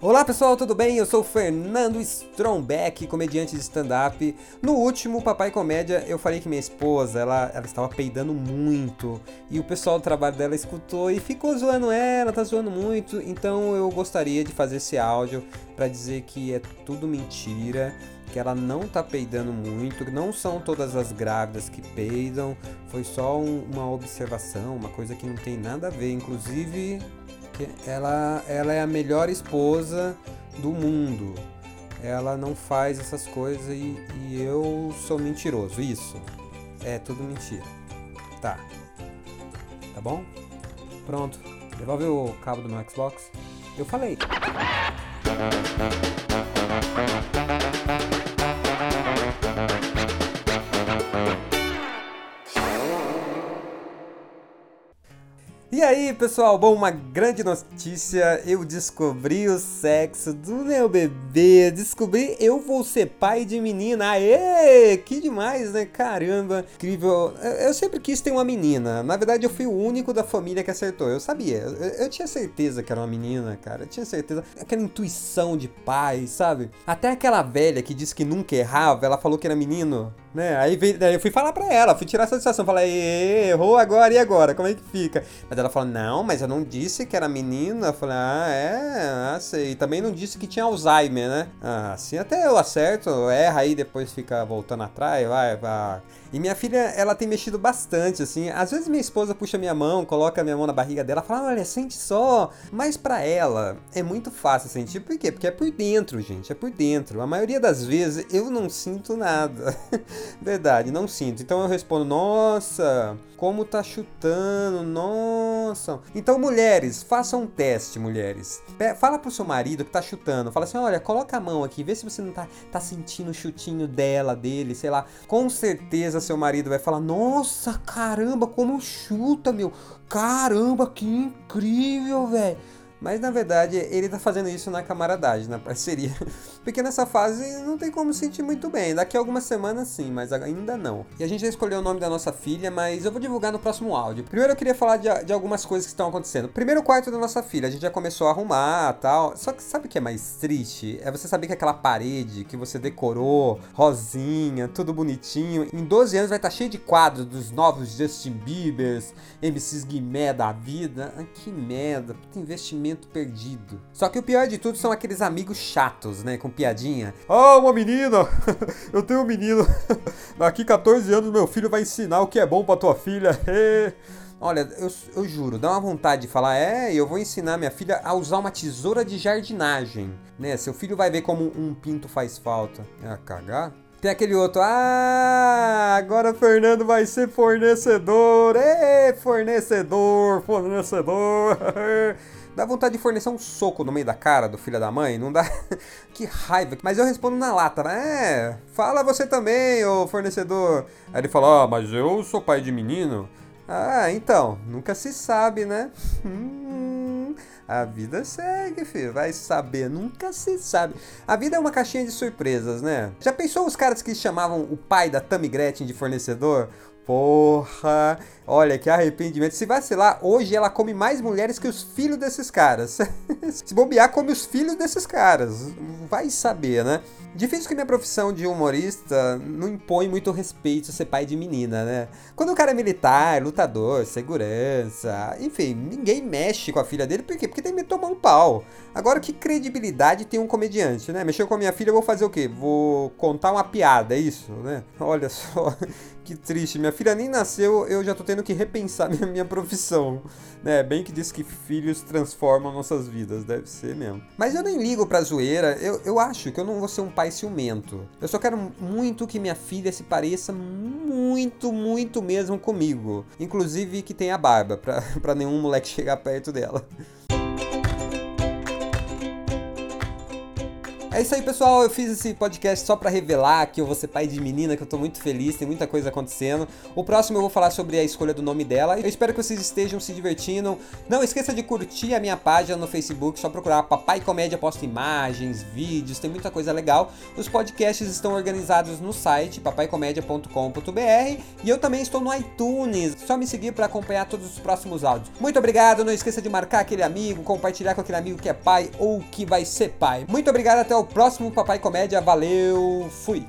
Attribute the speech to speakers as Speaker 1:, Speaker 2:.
Speaker 1: Olá pessoal, tudo bem? Eu sou Fernando Strombeck, comediante de stand-up. No último Papai Comédia eu falei que minha esposa, ela, ela estava peidando muito e o pessoal do trabalho dela escutou e ficou zoando ela, tá zoando muito. Então eu gostaria de fazer esse áudio para dizer que é tudo mentira, que ela não tá peidando muito, não são todas as grávidas que peidam, foi só um, uma observação, uma coisa que não tem nada a ver. Inclusive, ela, ela é a melhor esposa do mundo. Ela não faz essas coisas e, e eu sou mentiroso. Isso. É tudo mentira. Tá. Tá bom? Pronto. Devolve o cabo do meu Xbox. Eu falei. Aí, pessoal? Bom, uma grande notícia. Eu descobri o sexo do meu bebê. Descobri eu vou ser pai de menina. Aê! Que demais, né? Caramba, incrível. Eu sempre quis ter uma menina. Na verdade, eu fui o único da família que acertou. Eu sabia. Eu, eu tinha certeza que era uma menina, cara. Eu tinha certeza. Aquela intuição de pai, sabe? Até aquela velha que disse que nunca errava, ela falou que era menino. Né? Aí, veio, eu fui falar pra ela, fui tirar a satisfação. Falei, errou agora, e agora? Como é que fica? Mas ela falou, não, mas eu não disse que era menina. Eu falei, ah, é, ah, sei. E também não disse que tinha Alzheimer, né? Ah, assim até eu acerto, erra aí, depois fica voltando atrás, vai, vai. E minha filha, ela tem mexido bastante, assim. Às vezes minha esposa puxa minha mão, coloca minha mão na barriga dela, fala, olha, sente só. Mas pra ela, é muito fácil sentir. Por quê? Porque é por dentro, gente, é por dentro. A maioria das vezes eu não sinto nada. Verdade, não sinto. Então eu respondo, nossa, como tá chutando, nossa. Então, mulheres, façam um teste, mulheres. Fala pro seu marido que tá chutando, fala assim, olha, coloca a mão aqui, vê se você não tá, tá sentindo o chutinho dela, dele, sei lá. Com certeza seu marido vai falar, nossa, caramba, como chuta, meu. Caramba, que incrível, velho. Mas na verdade ele tá fazendo isso na camaradagem, na parceria. Porque nessa fase não tem como sentir muito bem. Daqui a algumas semanas sim, mas ainda não. E a gente já escolheu o nome da nossa filha, mas eu vou divulgar no próximo áudio. Primeiro eu queria falar de, de algumas coisas que estão acontecendo. Primeiro quarto da nossa filha, a gente já começou a arrumar tal. Só que sabe o que é mais triste? É você saber que aquela parede que você decorou, rosinha, tudo bonitinho, em 12 anos vai estar tá cheio de quadros dos novos Justin Biebers, MCs Guimé da vida. Ah, que merda, puta investimento perdido. Só que o pior de tudo são aqueles amigos chatos, né? Com piadinha. Ah, oh, uma menina! eu tenho um menino. Daqui 14 anos meu filho vai ensinar o que é bom pra tua filha. Olha, eu, eu juro, dá uma vontade de falar, é, eu vou ensinar minha filha a usar uma tesoura de jardinagem, né? Seu filho vai ver como um pinto faz falta. É a cagar? Tem aquele outro, ah, agora Fernando vai ser fornecedor, ê, fornecedor, fornecedor. Dá vontade de fornecer um soco no meio da cara do filho da mãe, não dá? que raiva. Mas eu respondo na lata, né? É, fala você também, ô fornecedor. Aí ele fala, ah, mas eu sou pai de menino. Ah, então, nunca se sabe, né? A vida segue, filho. Vai saber, nunca se sabe. A vida é uma caixinha de surpresas, né? Já pensou os caras que chamavam o pai da Tammy Gretchen de fornecedor? Porra, olha que arrependimento. Se vacilar, hoje ela come mais mulheres que os filhos desses caras. Se bobear, come os filhos desses caras. Vai saber, né? Difícil que minha profissão de humorista não impõe muito respeito ser pai de menina, né? Quando o cara é militar, lutador, segurança, enfim, ninguém mexe com a filha dele, por quê? Porque tem que tomar um pau. Agora, que credibilidade tem um comediante, né? Mexeu com a minha filha, eu vou fazer o quê? Vou contar uma piada, é isso, né? Olha só, que triste. Minha filha nem nasceu, eu já tô tendo que repensar minha, minha profissão. Né? Bem que diz que filhos transformam nossas vidas, deve ser mesmo. Mas eu nem ligo pra zoeira, eu, eu acho que eu não vou ser um pai ciumento. Eu só quero muito que minha filha se pareça muito, muito mesmo comigo. Inclusive que tenha barba, pra, pra nenhum moleque chegar perto dela. É isso aí, pessoal. Eu fiz esse podcast só para revelar que eu vou ser pai de menina, que eu tô muito feliz, tem muita coisa acontecendo. O próximo eu vou falar sobre a escolha do nome dela. Eu espero que vocês estejam se divertindo. Não esqueça de curtir a minha página no Facebook, só procurar Papai Comédia, posta imagens, vídeos, tem muita coisa legal. Os podcasts estão organizados no site papaicomédia.com.br e eu também estou no iTunes. Só me seguir para acompanhar todos os próximos áudios. Muito obrigado, não esqueça de marcar aquele amigo, compartilhar com aquele amigo que é pai ou que vai ser pai. Muito obrigado, até o próximo Papai Comédia. Valeu, fui!